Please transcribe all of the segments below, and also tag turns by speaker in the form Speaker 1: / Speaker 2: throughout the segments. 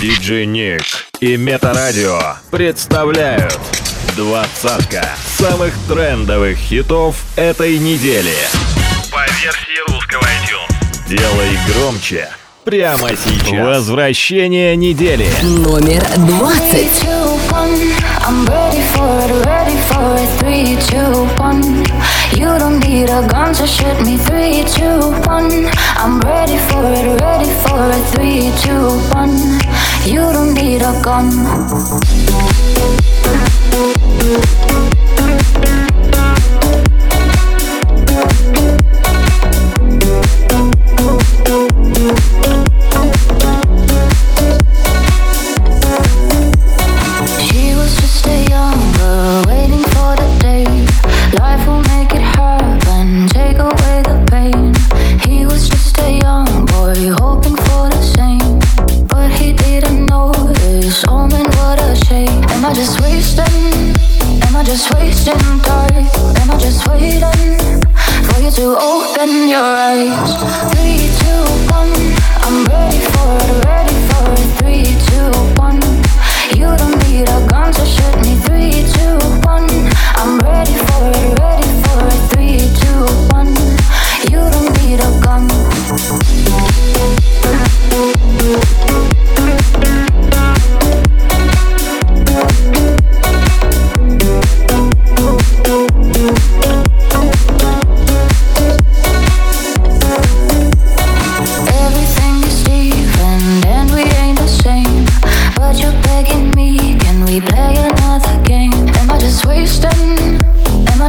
Speaker 1: Диджей Ник и Метарадио представляют двадцатка самых трендовых хитов этой недели.
Speaker 2: По версии русского iTunes.
Speaker 1: Делай громче прямо сейчас. Возвращение недели.
Speaker 3: Номер двадцать.
Speaker 4: Three, two, one. I'm ready for it, ready for it. Three, two, one. You don't need a gun to shoot me. Three, two, one. I'm ready for it, ready for it. Three, two, one. You don't need a gun.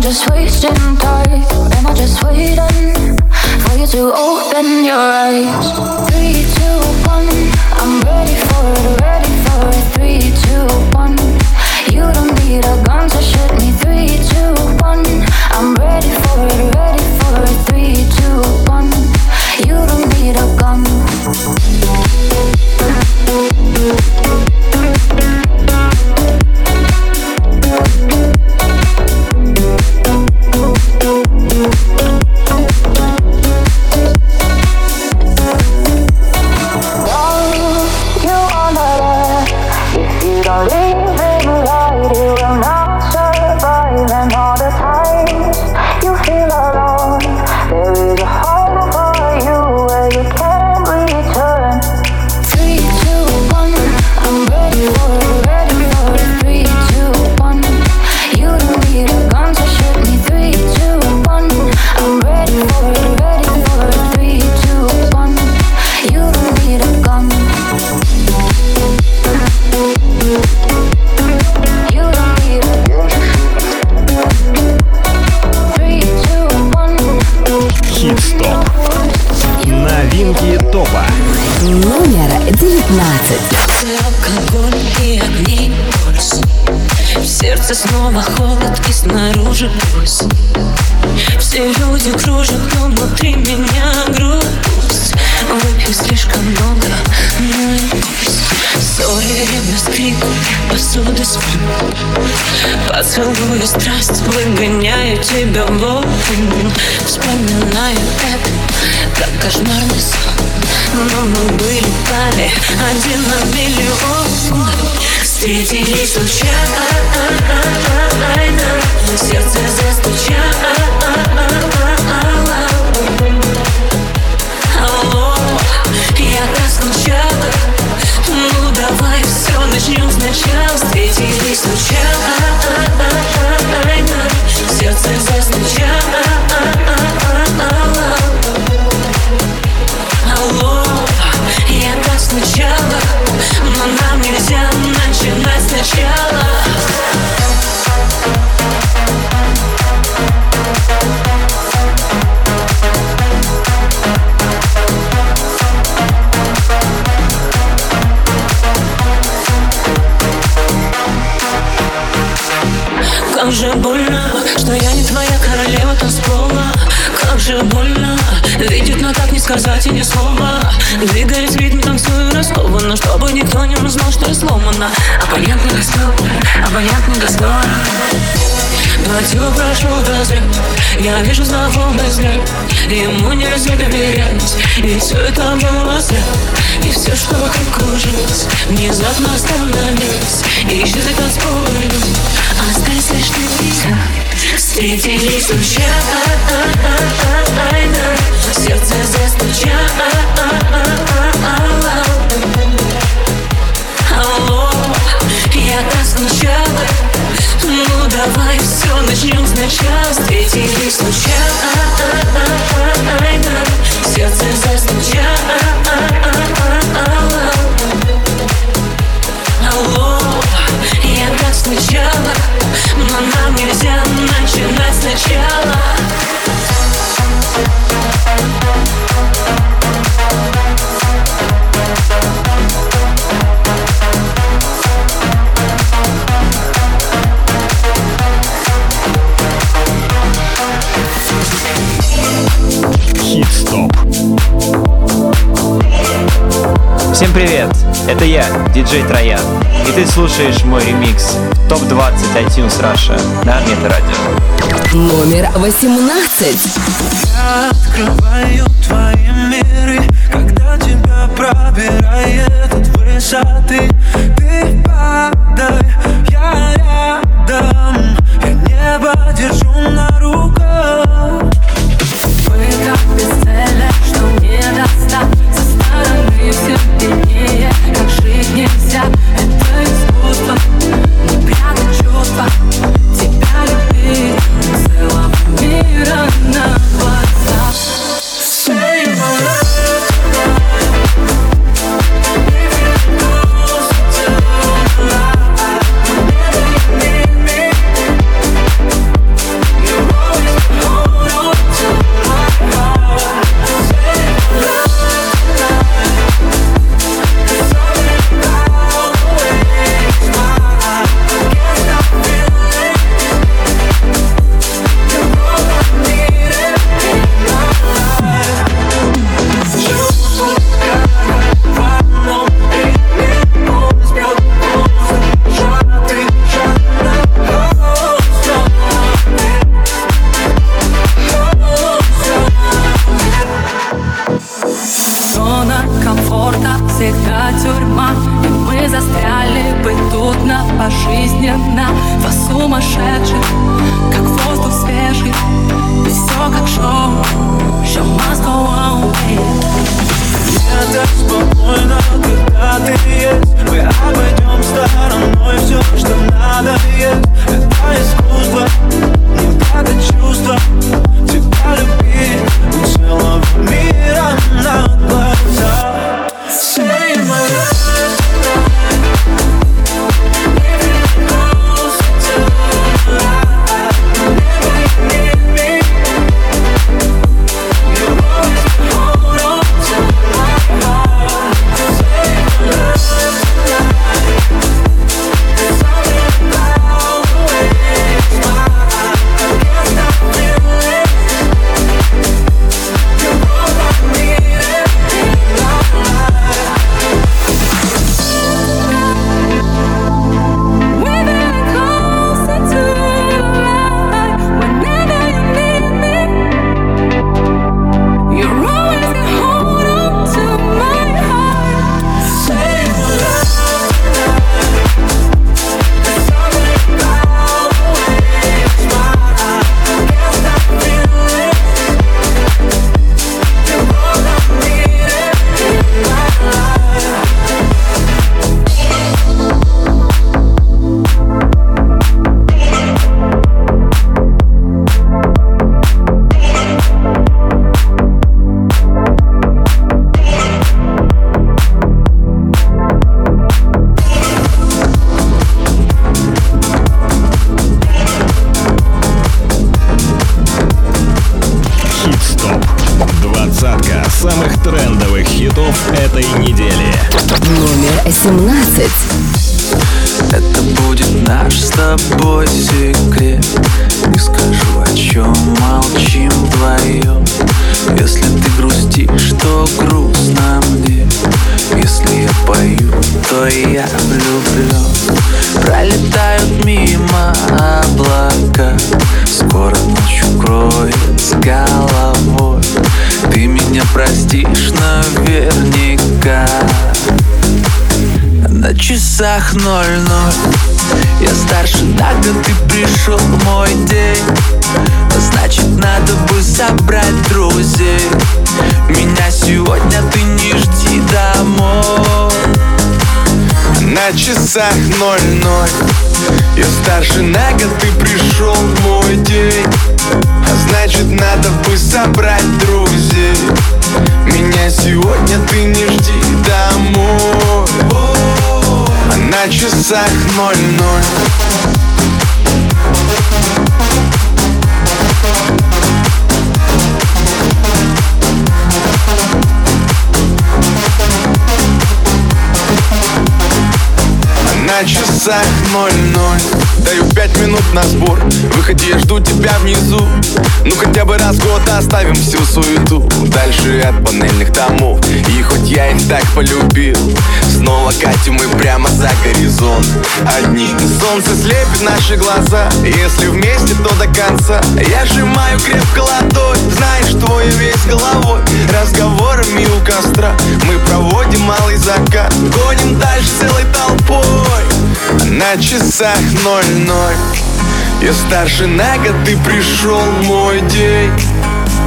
Speaker 4: Just wasting time? Am I just waiting for you to open your eyes? Three, two, one. I'm ready for it, ready for it. Three, two, one. You don't need a gun to shoot me. Three, two, one. I'm ready for it, ready for it. Three, two, one. You don't need a gun.
Speaker 5: Поцелую страсть, выгоняю тебя вон Вспоминаю это, как кошмарный сон. Но мы были парой, один на миллион. Встретились случайно. Сердце застучало начнем сначала Встретились случайно Сердце застучало Как же больно, что я не твоя королева танцпола Как же больно, видеть, но так не сказать и ни слова. Двигаясь в ритме, танцую раскованно Чтобы никто не узнал, что я сломана. Абонент не доступен, абонент не доступен Платью прошу дозрет Я вижу знакомый взгляд Ему нельзя доверять И все это было зря. И все, что вокруг закружилась Внезапно остановилась И исчезли танцполы Встретились случайно Сердце застучало Алло, я так скучала Ну давай все начнем сначала Встретились случайно Сердце застучало Алло, скучала Но нам нельзя начинать сначала.
Speaker 6: Всем привет! Это я, диджей Троян. И ты слушаешь мой ремикс в ТОП-20 iTunes Russia на Метарадио.
Speaker 7: Номер 18.
Speaker 8: Я открываю твои миры, когда тебя пробирает от высоты. Ты падай, я рядом, я небо держу на руках.
Speaker 3: Мы так бесцельны, что не достать Со стороны все комфорта. Всегда тюрьма. И мы застряли бы тут на пожизненно. Два сумасшедших, как воздух свежий. И все как шоу. Show must go on, baby.
Speaker 8: Это спокойно, когда ты есть Мы обойдем стороной все, что надо есть. Это искусство, не это чувство Тебя любить. У целого мира на глазах
Speaker 9: Jackson. Часах ноль-ноль Я старше на год, ты пришел мой день. Значит, надо бы собрать друзей. Меня сегодня ты не жди домой.
Speaker 10: На часах ноль-ноль Я старше на год, ты пришел мой день. А значит, надо бы собрать друзей. Меня сегодня ты не жди домой А на часах ноль-ноль. На часах ноль-ноль Даю пять минут на сбор. Выходи, я жду тебя внизу. Ну хотя бы раз в год оставим всю суету. Дальше от панельных домов. И хоть я их так полюбил Снова катим мы прямо за горизонт. Одни Солнце слепит наши глаза. Если вместе, то до конца. Я сжимаю крепко ладонь. Знаешь, твой весь головой. Разговорами у костра На часах ноль-ноль. Я старше на год, ты пришел мой день.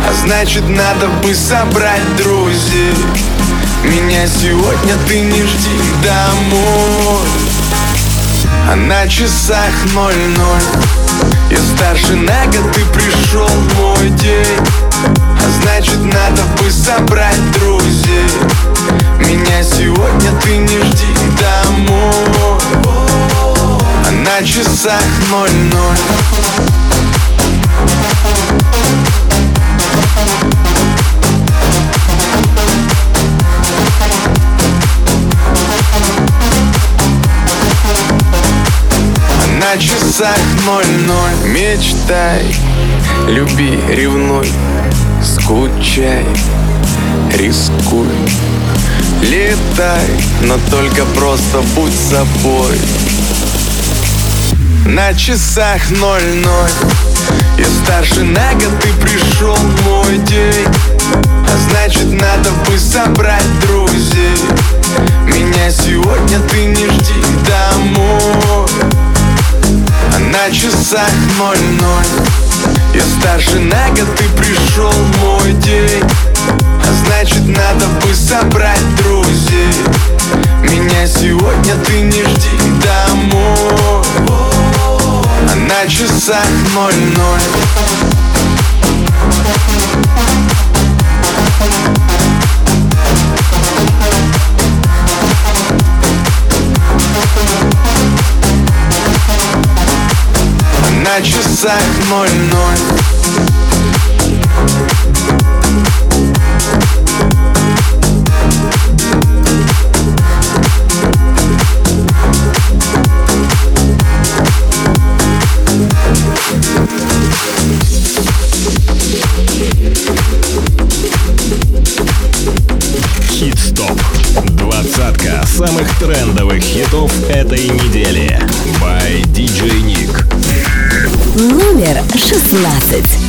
Speaker 10: А значит, надо бы собрать друзей. Меня сегодня ты не жди домой. А на часах ноль-ноль. Я старше на год, ты пришел мой день. А значит, надо бы собрать друзей. Меня сегодня ты не жди домой на часах ноль-ноль. На часах ноль-ноль. Мечтай, люби, ревнуй, скучай, рискуй. Летай, но только просто будь собой На часах ноль-ноль. Я старше на год, ты пришел мой день. А значит, надо бы собрать друзей. Меня сегодня ты не жди домой. А на часах ноль-ноль. Я старше на год, ты пришел мой день. А значит, надо бы собрать друзей. Меня сегодня ты не жди домой А на часах ноль-ноль. На часах ноль-ноль
Speaker 7: 16.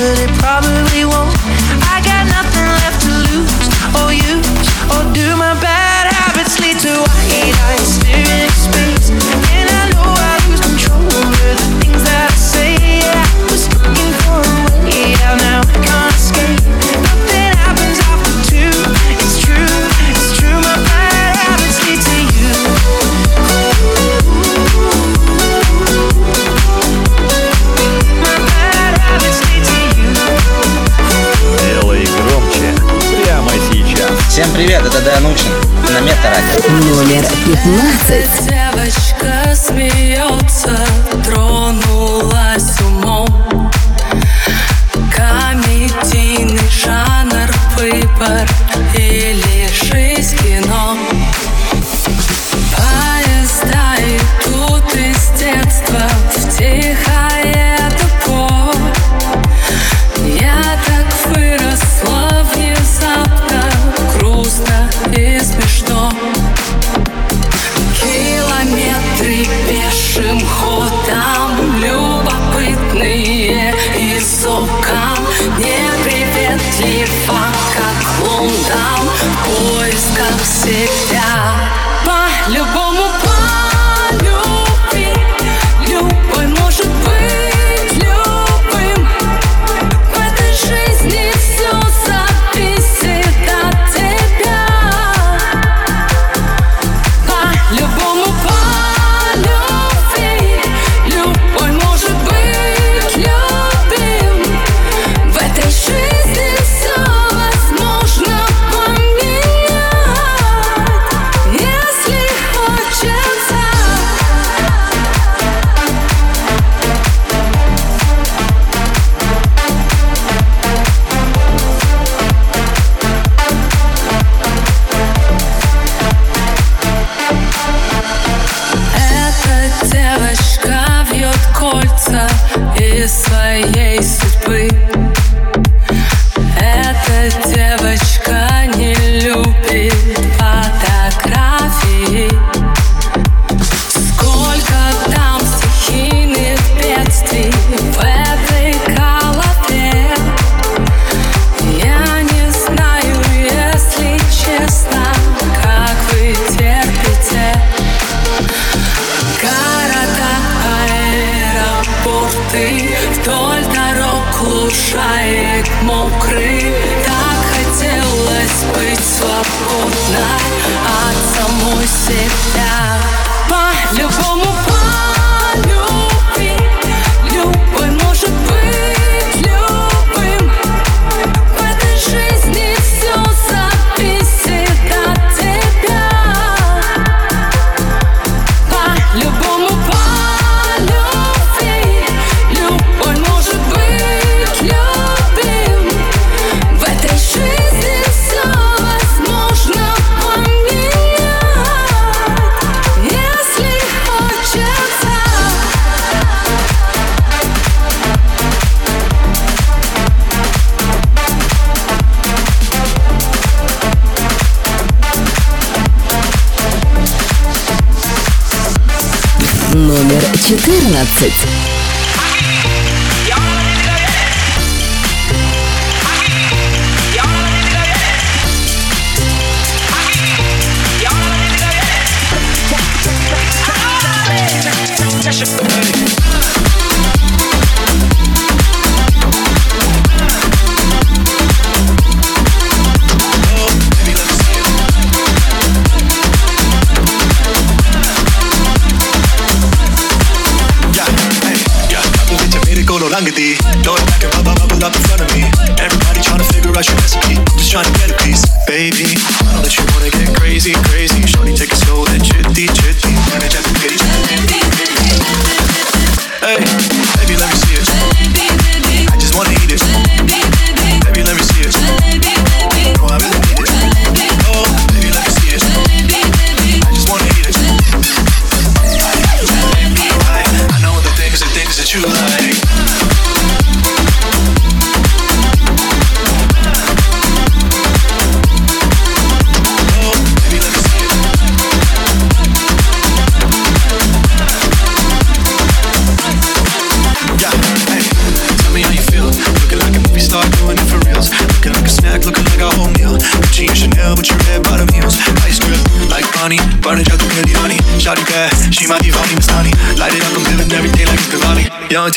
Speaker 7: but it probably won't. I got nothing left to lose or use or do my
Speaker 3: номер 15.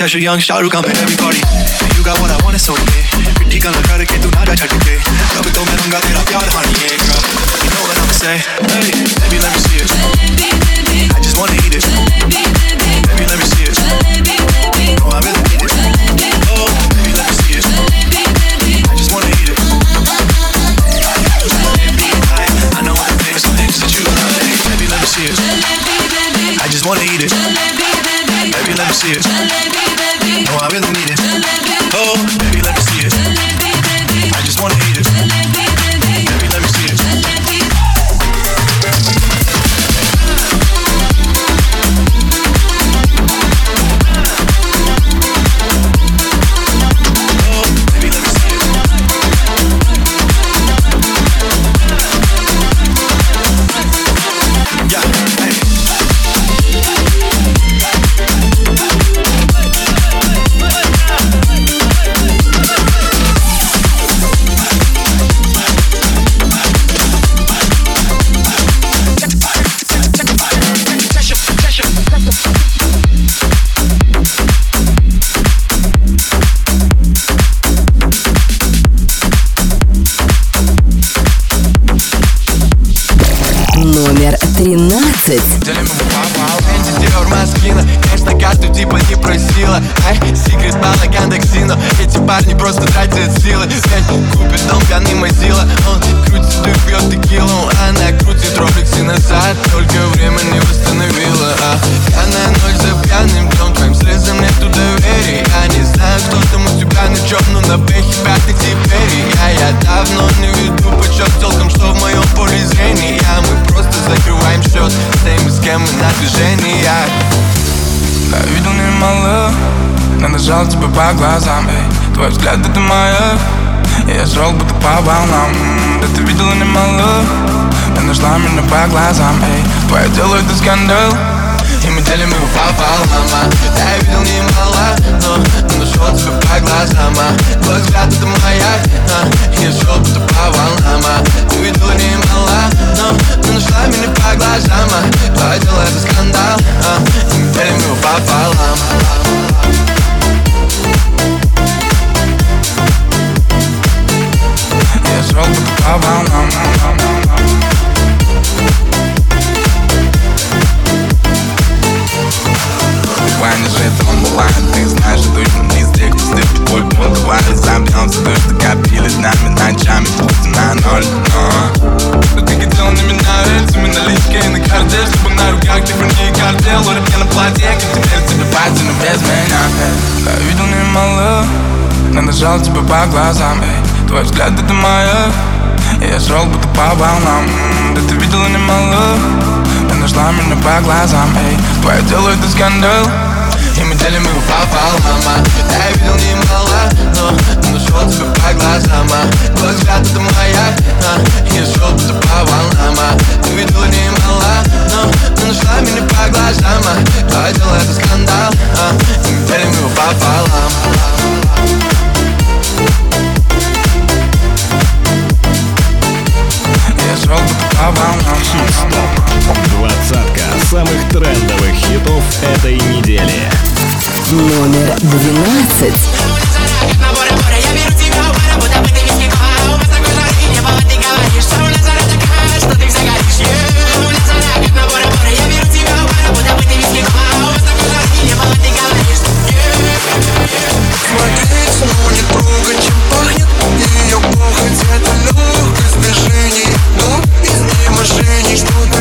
Speaker 11: Young, You got what I want, okay. You know what I'ma say? Hey, baby, let me see it. I just wanna eat it. Baby, let me see it. No, I really need it. Oh, baby, let me see it. I just wanna eat it. I know what you. Baby, let me see it. I just wanna eat it me see it. Jalebi, baby. No, I really need it. Jalebi, oh, baby, let me see it. Jalebi, baby. I just wanna eat it.
Speaker 12: По глазам эй. Твой взгляд это моя Я шел будто по волнам Да ты видела немало Ты нашла меня по глазам эй. Твое дело это скандал
Speaker 10: И мы делим его пополам а. Я видел немало, но нашел тебя по
Speaker 12: Жал тебя по глазам эй. Твой взгляд это моя Я шел будто по волнам Да ты видела немало Ты нашла меня по глазам эй. Твое дело это скандал
Speaker 10: И мы делим его пополам а. Я видел немало, но нашел тебя по глазам а. Твой взгляд это моя а. Я шел будто по волнам а. Ты видела немало, но ты нашла меня по глазам а. Твое дело это скандал а. И мы делим его пополам
Speaker 12: Я
Speaker 1: Двадцатка самых трендовых хитов этой недели.
Speaker 13: Номер 12.
Speaker 14: Смотреть, но не трогать, чем пахнет Ее похоть это легкость движений Но из неможений что-то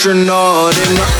Speaker 15: astronaut in the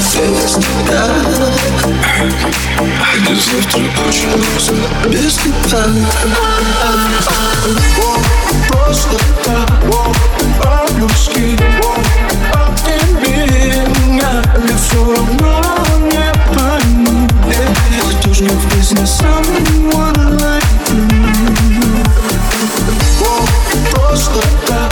Speaker 15: fast I deserve to
Speaker 16: lose Без
Speaker 3: тебя
Speaker 8: Просто того По-людски Обними меня не пойму Кто ж не в жизни Someone like you Просто
Speaker 17: того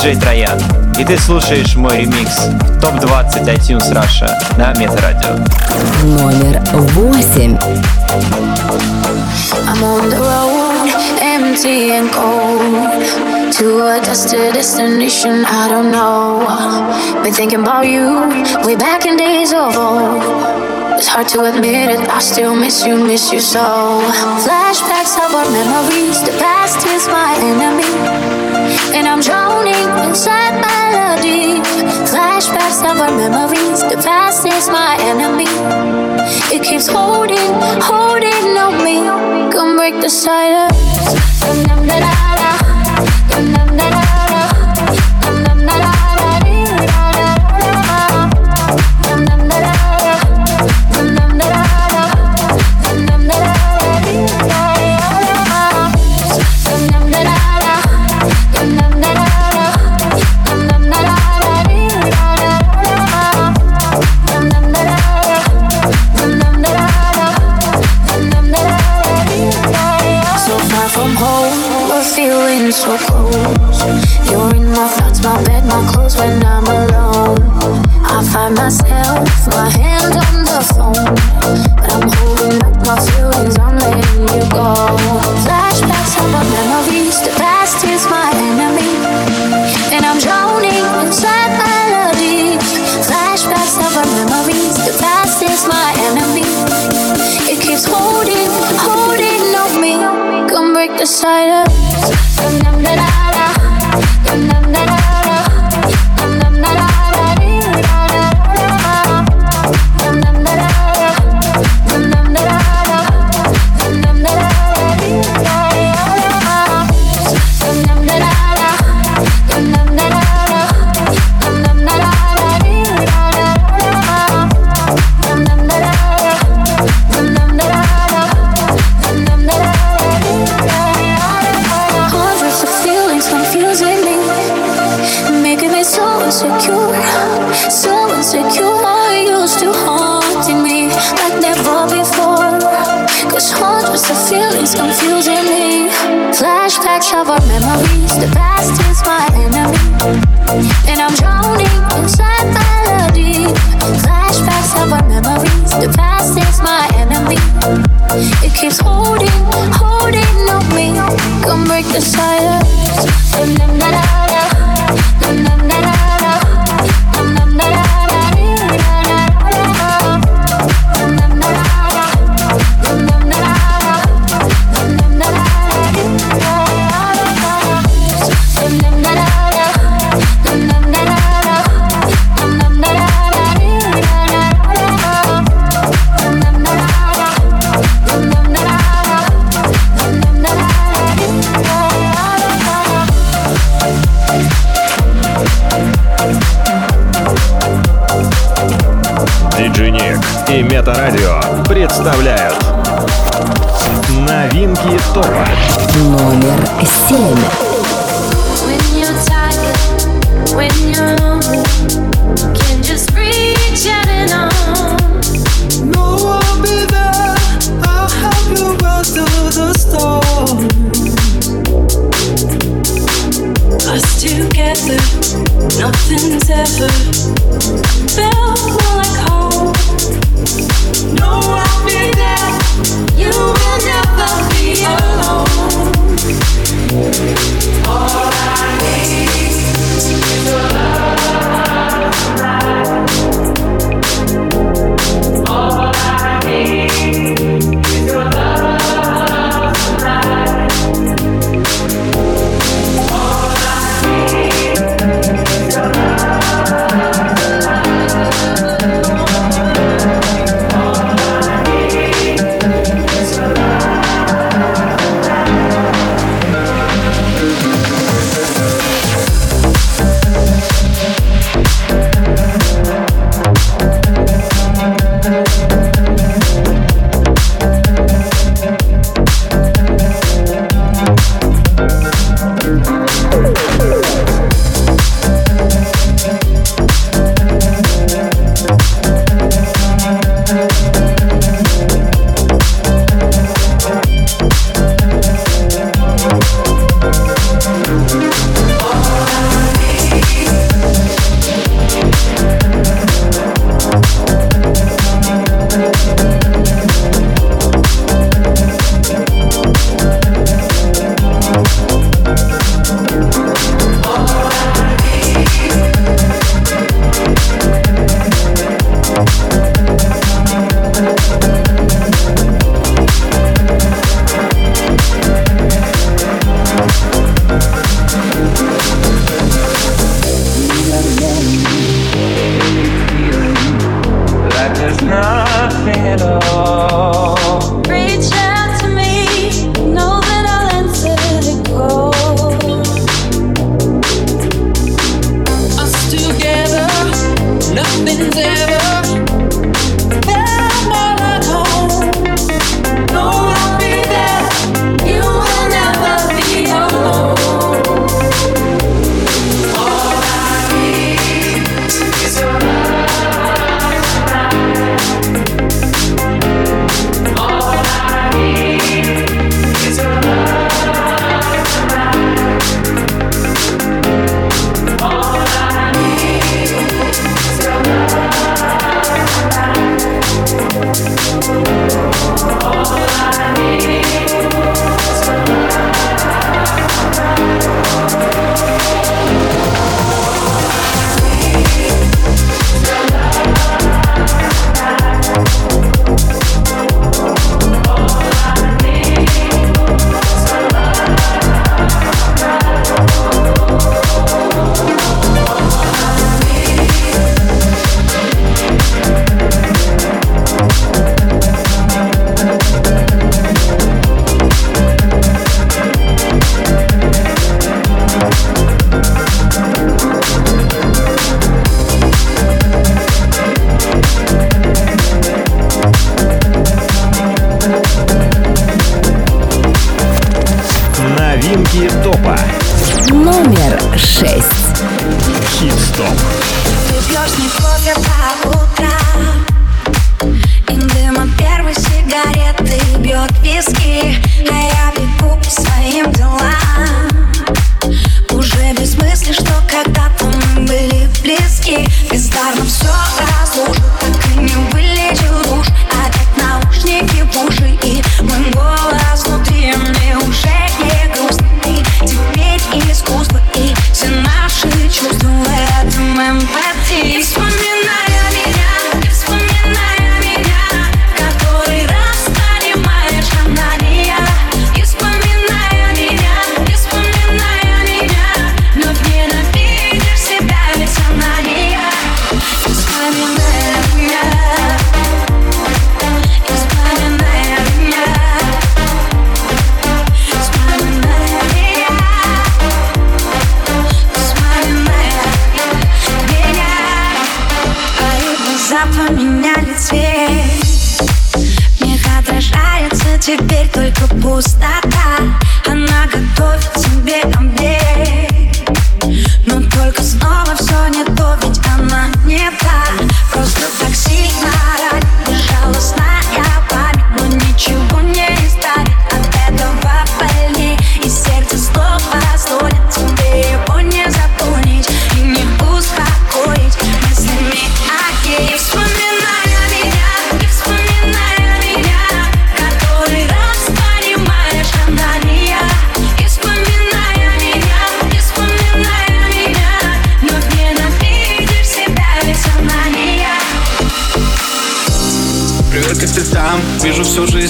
Speaker 17: диджей Троян, и ты слушаешь мой ремикс ТОП-20 iTunes Russia на Метарадио.
Speaker 3: Номер восемь.
Speaker 4: I'm on the road, empty and cold To a dusty destination I don't know Been thinking about you, way back in days of old It's hard to admit it, I still miss you, miss you so. Flashbacks of our memories, the past is my enemy. And I'm just sad melody. Flashbacks of our memories. The past is my enemy. It keeps holding, holding on me. Come break the silence. we're so close. You're in my thoughts, my bed, my clothes when I'm alone. I find myself, my и
Speaker 1: Метарадио представляют Новинки ТОПа
Speaker 7: Номер
Speaker 4: 7 Nothing's ever felt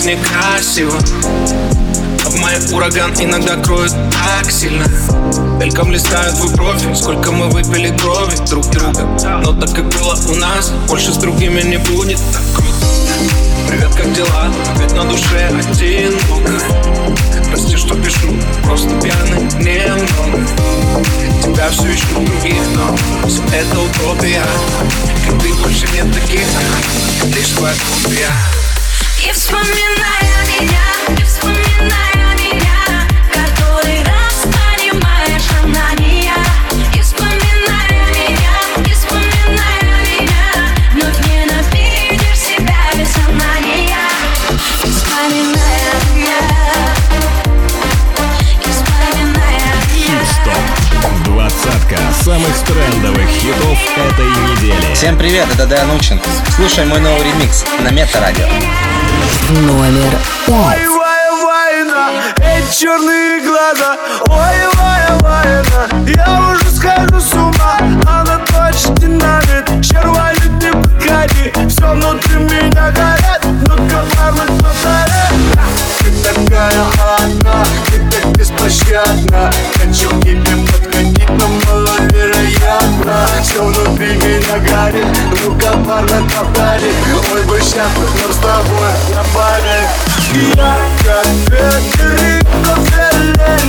Speaker 18: А в
Speaker 4: моей ураган иногда кроет так сильно. Мельком листаю твой профиль Сколько мы выпили крови друг друга. Но так как было у нас Больше с другими не будет. Так круто. Привет, как дела? Ведь на душе одиноко Прости, что пишу, просто пьяный немного. Тебя все ищу других, но все это утопия. Как ты больше нет таких, лишь твоя копия
Speaker 19: Всем привет, это Дэн Учин. Слушай мой новый ремикс на Мета-радио.
Speaker 7: Номер пять.
Speaker 8: Ой, война, эти черные глаза. Ой, война, я уже схожу с ума. Она точно динамит, червали не подходи Все внутри меня горят, но коварно повторяй Ты такая одна, ты так беспощадна. Хочу к тебе подходить, но маловероятно Все внутри меня горит, ну коварно повтори Ой, бы счастлив, но с тобой на паре Я как Федерико Феллини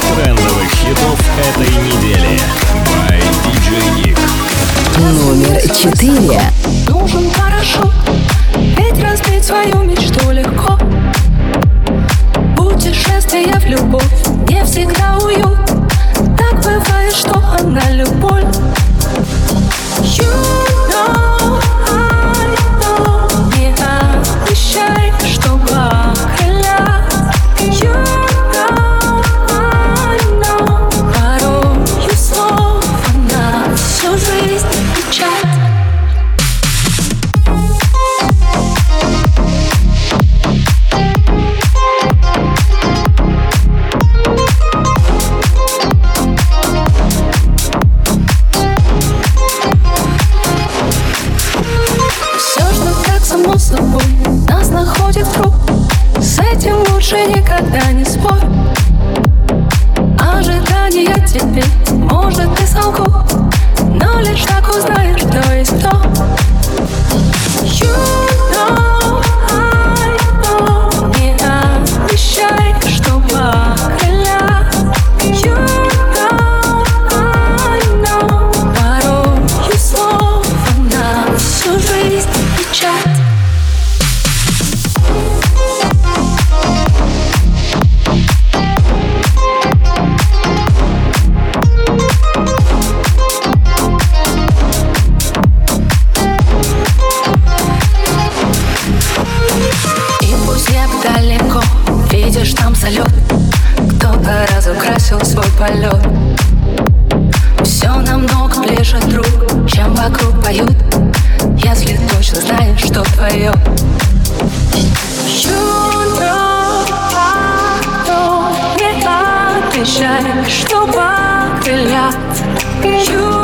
Speaker 1: трендовых хитов этой недели. By DJ Nick.
Speaker 7: Номер четыре.
Speaker 3: Нужен парашют Ведь разбить свою мечту легко Путешествие в любовь Не всегда уют Так бывает, что она любовь
Speaker 20: поют Если точно знаешь, что твое
Speaker 3: Чудо, а не отвечай, что
Speaker 21: поделять Чудо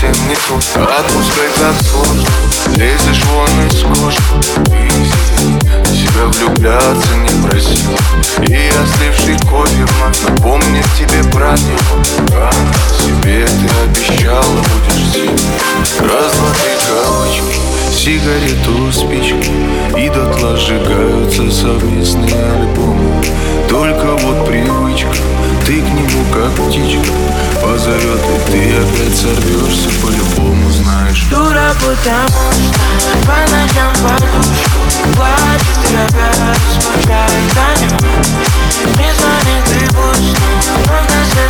Speaker 21: совсем не тут Отпускай концов, лезешь вон из кожи Себя влюбляться не просил И остывший кофе вновь напомнит тебе про него. А? себе ты обещала будешь зим Раз, два, три сигарету, спички. И дотла сжигаются совместные альбомы. Только вот привычка, ты к нему как птичка. Позовет и ты опять сорвешься по-любому, знаешь.
Speaker 3: Дура, потому что по ночам подушку Плачет и опять скучает за ним Не звонит и пусть, но
Speaker 22: в
Speaker 8: конце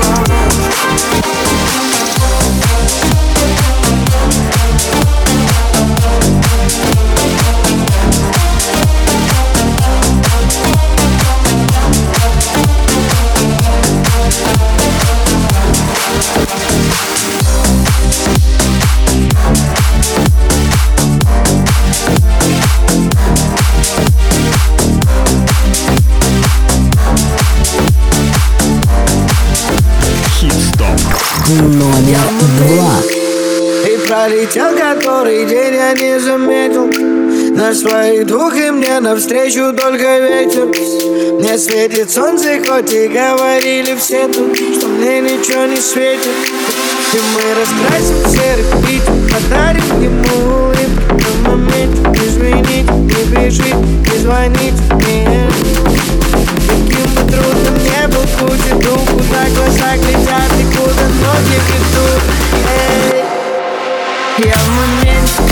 Speaker 8: Пролетел который день, я не заметил. На своих двух и мне навстречу только ветер. Мне светит солнце, хоть и говорили все тут Что мне ничего не светит. И мы раскрасим серый пить, подарим ему улыбку На момент извинить, не бежит, не звонить мне. Каким бы трудным не был путь, иду, куда глаза глядят и куда ноги ведут. Эй. Я в моменте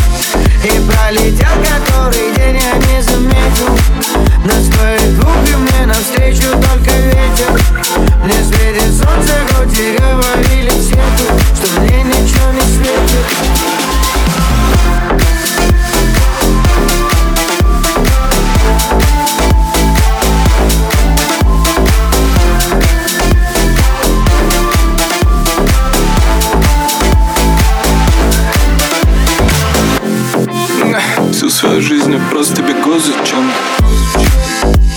Speaker 8: и пролетел который день я не заметил. Нас стоит двух и мне навстречу только ветер. Мне светит солнце, хоть и говорили все Что мне ничего не светит
Speaker 23: свою жизнь я просто бегу за чем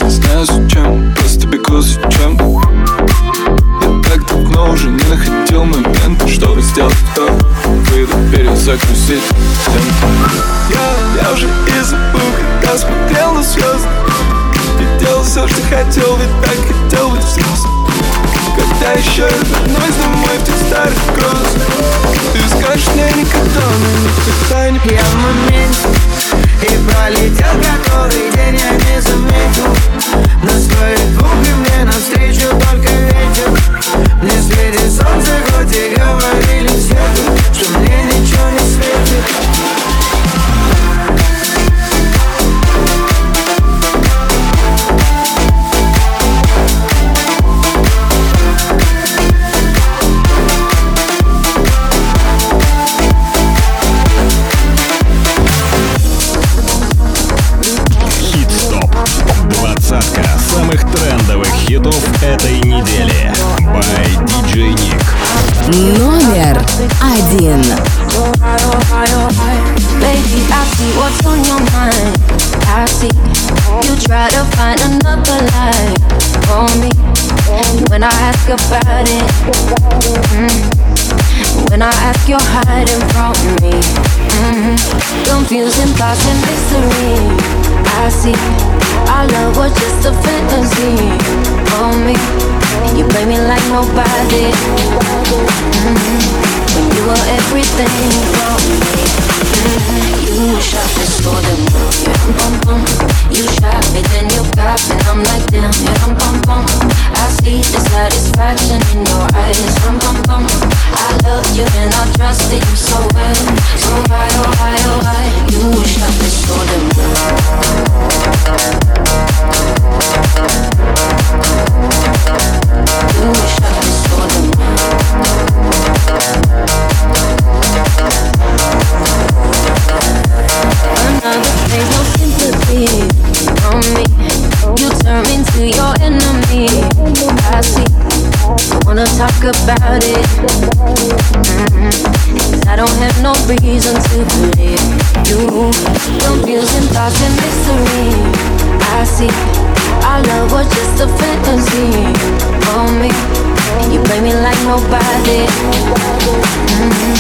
Speaker 23: знаю зачем, просто бегу за чем Я так давно уже не находил момент, чтобы сделать вдох Выйду перезагрузить я, я уже и забыл, когда смотрел на звезды. И делал все, что хотел, ведь так хотел быть взрослым. Когда еще вернусь домой в тех старых гроз Ты скажешь мне никогда, но никогда не
Speaker 8: Я в моменте и пролетел который день я не заметил. Нас стоит двух и мне навстречу только ветер
Speaker 4: Confusing thoughts and mystery. I see our love was just a fantasy for me. You play me like nobody. Mm-hmm.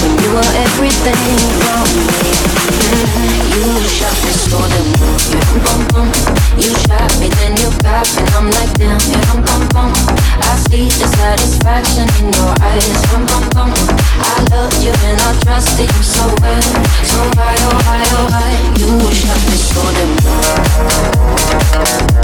Speaker 4: When you were everything for me. Mm-hmm. You shot me so damn bum, bum. You shot me, then you got me. I'm like damn, yeah, bum, bum, bum. I see the satisfaction in your eyes. Bum, bum, bum. I loved you and I trusted you so well. So why, oh why, oh why? You shot me so what you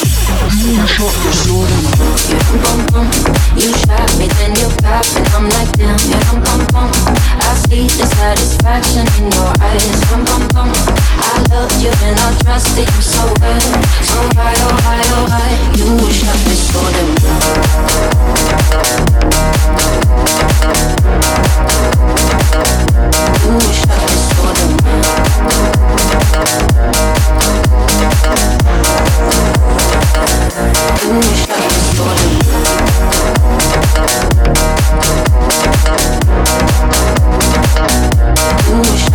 Speaker 4: You shot me. You shot me, I'm like, damn, I see the satisfaction in your eyes. I loved you and oh oh I trusted you so well, so high, oh oh. You shot me. You shot me. Ooh,